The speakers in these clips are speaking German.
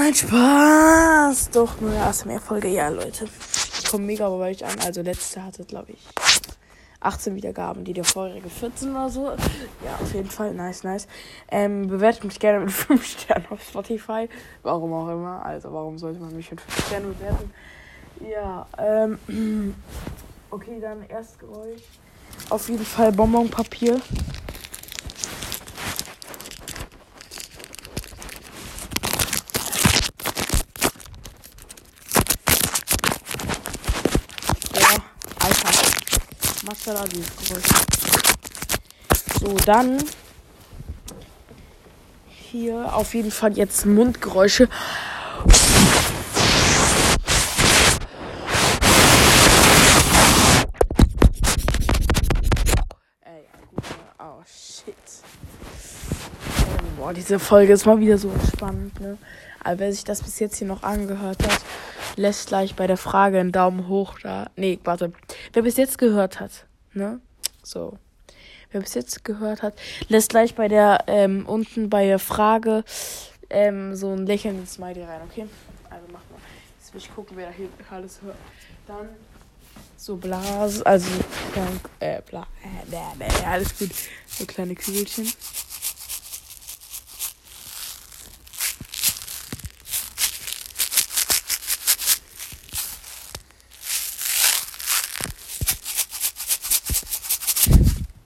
Nein, Spaß. Doch, nur ASMR-Folge. Ja, Leute. Ich komme mega bei euch an. Also, letzte hatte, glaube ich, 18 Wiedergaben, die der vorherige 14 oder so. Ja, auf jeden Fall. Nice, nice. Ähm, bewertet mich gerne mit 5 Sternen auf Spotify. Warum auch immer. Also, warum sollte man mich mit 5 Sternen bewerten? Ja, ähm. Okay, dann erst Geräusch. Auf jeden Fall Bonbonpapier. Ja, Alter. Masala, dieses Geräusch. So, dann hier auf jeden Fall jetzt Mundgeräusche. Ey, gut. Oh, shit. Boah, diese Folge ist mal wieder so spannend, ne? Aber wer sich das bis jetzt hier noch angehört hat, lässt gleich bei der Frage einen Daumen hoch da. Nee, warte. Wer bis jetzt gehört hat, ne? So. Wer bis jetzt gehört hat, lässt gleich bei der, ähm, unten bei der Frage, ähm, so ein lächelndes Smiley rein, okay? Also mach mal. Jetzt will ich gucken, wer da hier alles hört. Dann so Blas, also äh, bla, äh, bla, bla, alles gut. So kleine Kügelchen.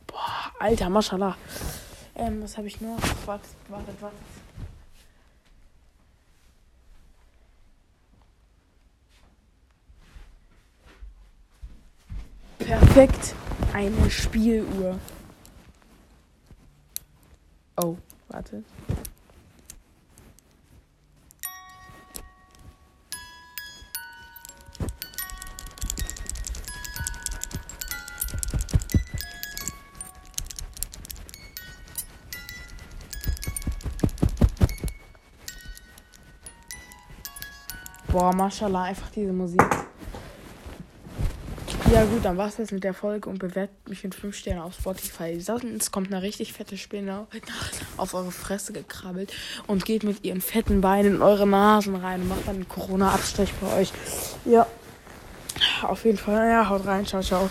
Boah, Alter, Maschallah. Ähm, was habe ich noch? Wartet, wartet, wartet. Perfekt. Eine Spieluhr. Oh, warte. Boah, mashallah, einfach diese Musik. Ja gut, dann war's jetzt mit der Folge und bewertet mich mit 5 Sternen auf Spotify. Sonst kommt eine richtig fette Spinne auf eure Fresse gekrabbelt und geht mit ihren fetten Beinen in eure Nasen rein und macht dann einen Corona-Abstrich bei euch. Ja, auf jeden Fall. Ja, haut rein. Ciao, ciao.